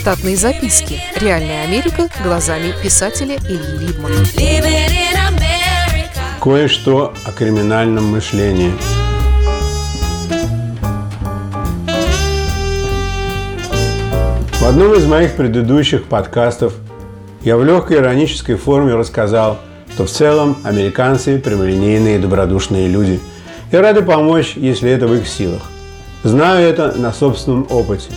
Штатные записки. Реальная Америка глазами писателя Ильи Либмана. Кое-что о криминальном мышлении. В одном из моих предыдущих подкастов я в легкой иронической форме рассказал, что в целом американцы прямолинейные и добродушные люди и рады помочь, если это в их силах. Знаю это на собственном опыте.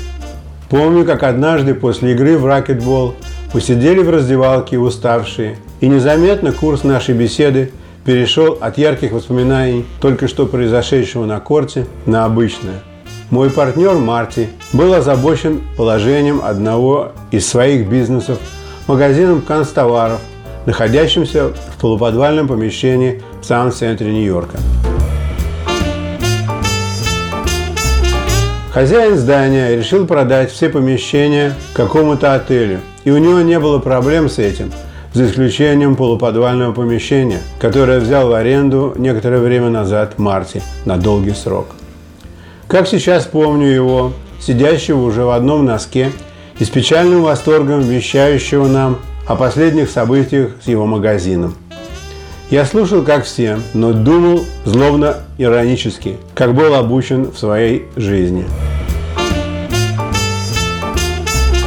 Помню, как однажды после игры в ракетбол посидели в раздевалке уставшие, и незаметно курс нашей беседы перешел от ярких воспоминаний только что произошедшего на корте на обычное. Мой партнер Марти был озабочен положением одного из своих бизнесов магазином канцтоваров, находящимся в полуподвальном помещении в самом центре Нью-Йорка. Хозяин здания решил продать все помещения какому-то отелю, и у него не было проблем с этим, за исключением полуподвального помещения, которое взял в аренду некоторое время назад Марти на долгий срок. Как сейчас помню его, сидящего уже в одном носке и с печальным восторгом вещающего нам о последних событиях с его магазином. Я слушал, как все, но думал злобно иронически, как был обучен в своей жизни.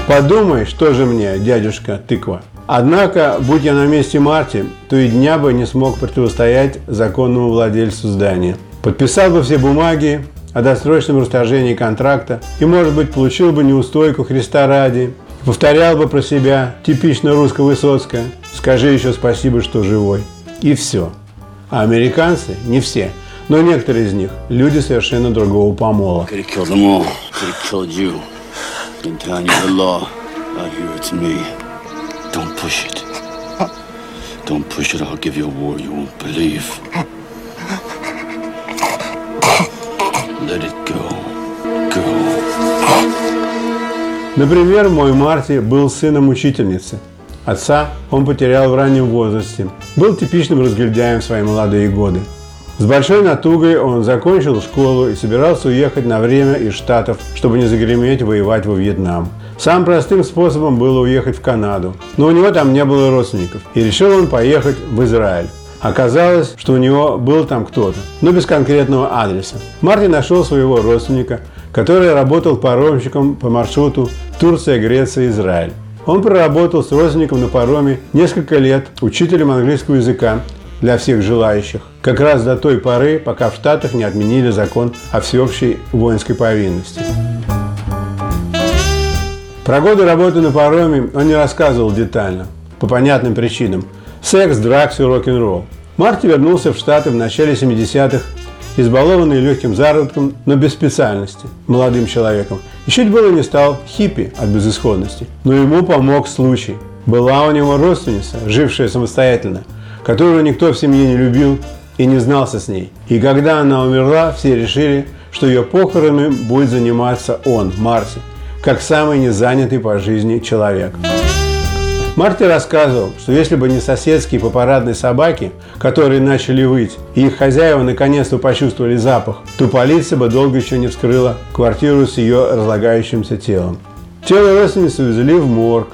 Подумай, что же мне, дядюшка тыква. Однако, будь я на месте Марти, то и дня бы не смог противостоять законному владельцу здания. Подписал бы все бумаги о досрочном расторжении контракта и, может быть, получил бы неустойку Христа ради. Повторял бы про себя, типично русско-высоцкое, скажи еще спасибо, что живой. И все. А американцы, не все, но некоторые из них, люди совершенно другого помола. Don't push it, I'll give you a war you won't believe. Let it go. Go. Например, мой Марти был сыном учительницы – Отца он потерял в раннем возрасте. Был типичным разгильдяем в свои молодые годы. С большой натугой он закончил школу и собирался уехать на время из Штатов, чтобы не загреметь воевать во Вьетнам. Самым простым способом было уехать в Канаду, но у него там не было родственников, и решил он поехать в Израиль. Оказалось, что у него был там кто-то, но без конкретного адреса. Мартин нашел своего родственника, который работал паромщиком по маршруту Турция, Греция, Израиль. Он проработал с родственником на пароме несколько лет учителем английского языка для всех желающих, как раз до той поры, пока в Штатах не отменили закон о всеобщей воинской повинности. Про годы работы на пароме он не рассказывал детально, по понятным причинам. Секс, дракс и рок-н-ролл. Марти вернулся в Штаты в начале 70-х избалованный легким заработком, но без специальности, молодым человеком. И чуть было не стал хиппи от безысходности. Но ему помог случай. Была у него родственница, жившая самостоятельно, которую никто в семье не любил и не знался с ней. И когда она умерла, все решили, что ее похоронами будет заниматься он, Марти, как самый незанятый по жизни человек. Марти рассказывал, что если бы не соседские по парадной собаки, которые начали выть, и их хозяева наконец-то почувствовали запах, то полиция бы долго еще не вскрыла квартиру с ее разлагающимся телом. Тело родственницы увезли в морг,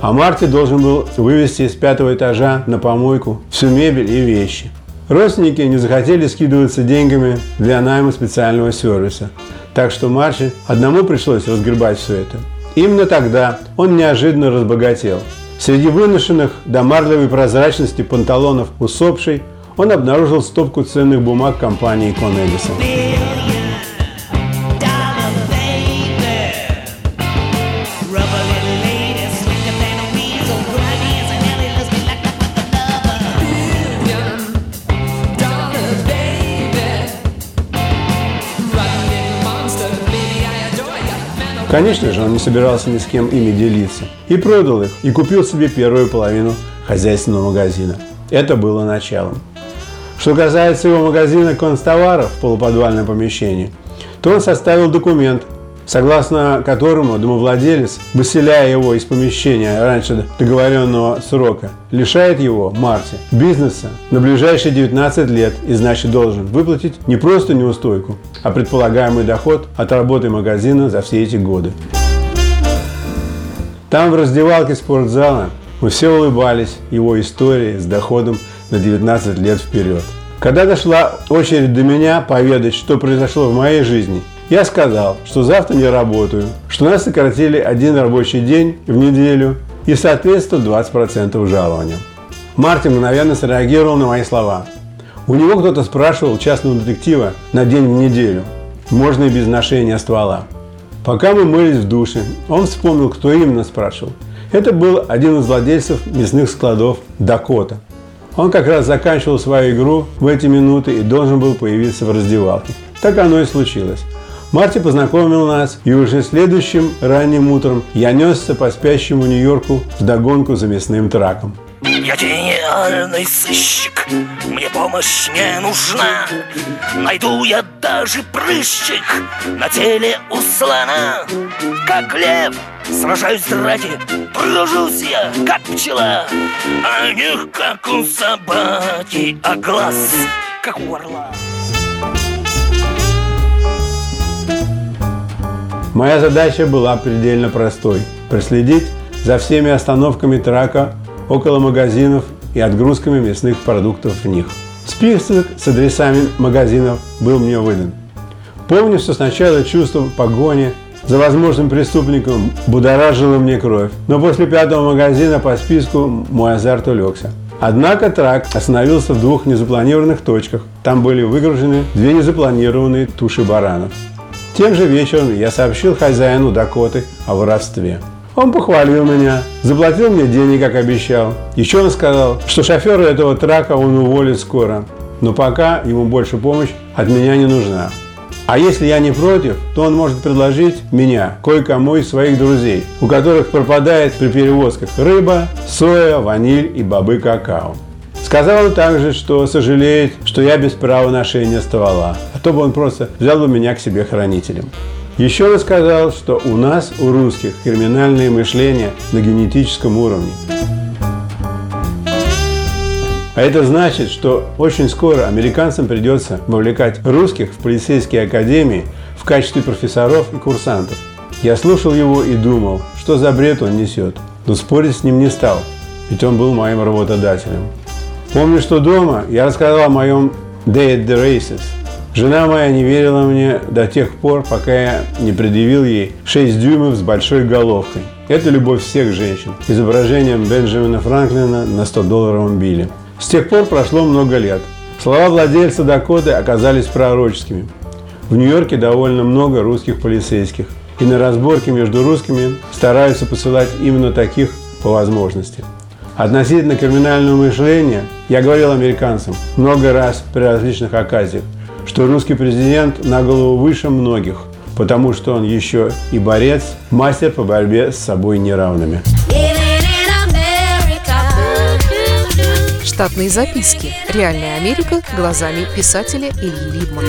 а Марти должен был вывести из пятого этажа на помойку всю мебель и вещи. Родственники не захотели скидываться деньгами для найма специального сервиса, так что Марчи одному пришлось разгребать все это. Именно тогда он неожиданно разбогател – Среди выношенных до марлевой прозрачности панталонов усопшей он обнаружил стопку ценных бумаг компании Конэдисон. Конечно же, он не собирался ни с кем ими делиться. И продал их, и купил себе первую половину хозяйственного магазина. Это было началом. Что касается его магазина констоваров в полуподвальном помещении, то он составил документ, согласно которому домовладелец, выселяя его из помещения раньше договоренного срока, лишает его, Марти, бизнеса на ближайшие 19 лет и значит должен выплатить не просто неустойку, а предполагаемый доход от работы магазина за все эти годы. Там в раздевалке спортзала мы все улыбались его истории с доходом на 19 лет вперед. Когда дошла очередь до меня поведать, что произошло в моей жизни, я сказал, что завтра не работаю, что нас сократили один рабочий день в неделю и, соответственно, 20% жалования. Мартин мгновенно среагировал на мои слова. У него кто-то спрашивал частного детектива на день в неделю. Можно и без ношения ствола. Пока мы мылись в душе, он вспомнил, кто именно спрашивал. Это был один из владельцев мясных складов Дакота. Он как раз заканчивал свою игру в эти минуты и должен был появиться в раздевалке. Так оно и случилось. Марти познакомил нас, и уже следующим ранним утром я несся по спящему Нью-Йорку в догонку за мясным траком. Я гениальный сыщик, мне помощь не нужна. Найду я даже прыщик на теле у слона. Как лев, сражаюсь в драке, тружусь я, как пчела А не как у собаки, а глаз, как у орла Моя задача была предельно простой – проследить за всеми остановками трака около магазинов и отгрузками мясных продуктов в них. Список с адресами магазинов был мне выдан. Помню, что сначала чувство погони за возможным преступником будоражило мне кровь, но после пятого магазина по списку мой азарт улегся. Однако трак остановился в двух незапланированных точках. Там были выгружены две незапланированные туши баранов. Тем же вечером я сообщил хозяину Дакоты о воровстве. Он похвалил меня, заплатил мне денег, как обещал. Еще он сказал, что шофера этого трака он уволит скоро, но пока ему больше помощь от меня не нужна. А если я не против, то он может предложить меня кое-кому из своих друзей, у которых пропадает при перевозках рыба, соя, ваниль и бобы какао. Сказал он также, что сожалеет, что я без права ношения ствола, а то бы он просто взял бы меня к себе хранителем. Еще рассказал, что у нас, у русских, криминальное мышление на генетическом уровне. А это значит, что очень скоро американцам придется вовлекать русских в полицейские академии в качестве профессоров и курсантов. Я слушал его и думал, что за бред он несет, но спорить с ним не стал, ведь он был моим работодателем. Помню, что дома я рассказал о моем Day at the Races – Жена моя не верила мне до тех пор, пока я не предъявил ей 6 дюймов с большой головкой. Это любовь всех женщин. Изображением Бенджамина Франклина на 100-долларовом биле. С тех пор прошло много лет. Слова владельца Дакоты оказались пророческими. В Нью-Йорке довольно много русских полицейских. И на разборки между русскими стараются посылать именно таких по возможности. Относительно криминального мышления я говорил американцам много раз при различных оказиях что русский президент на голову выше многих, потому что он еще и борец, мастер по борьбе с собой неравными. Штатные записки. Реальная Америка глазами писателя Ильи Либмана.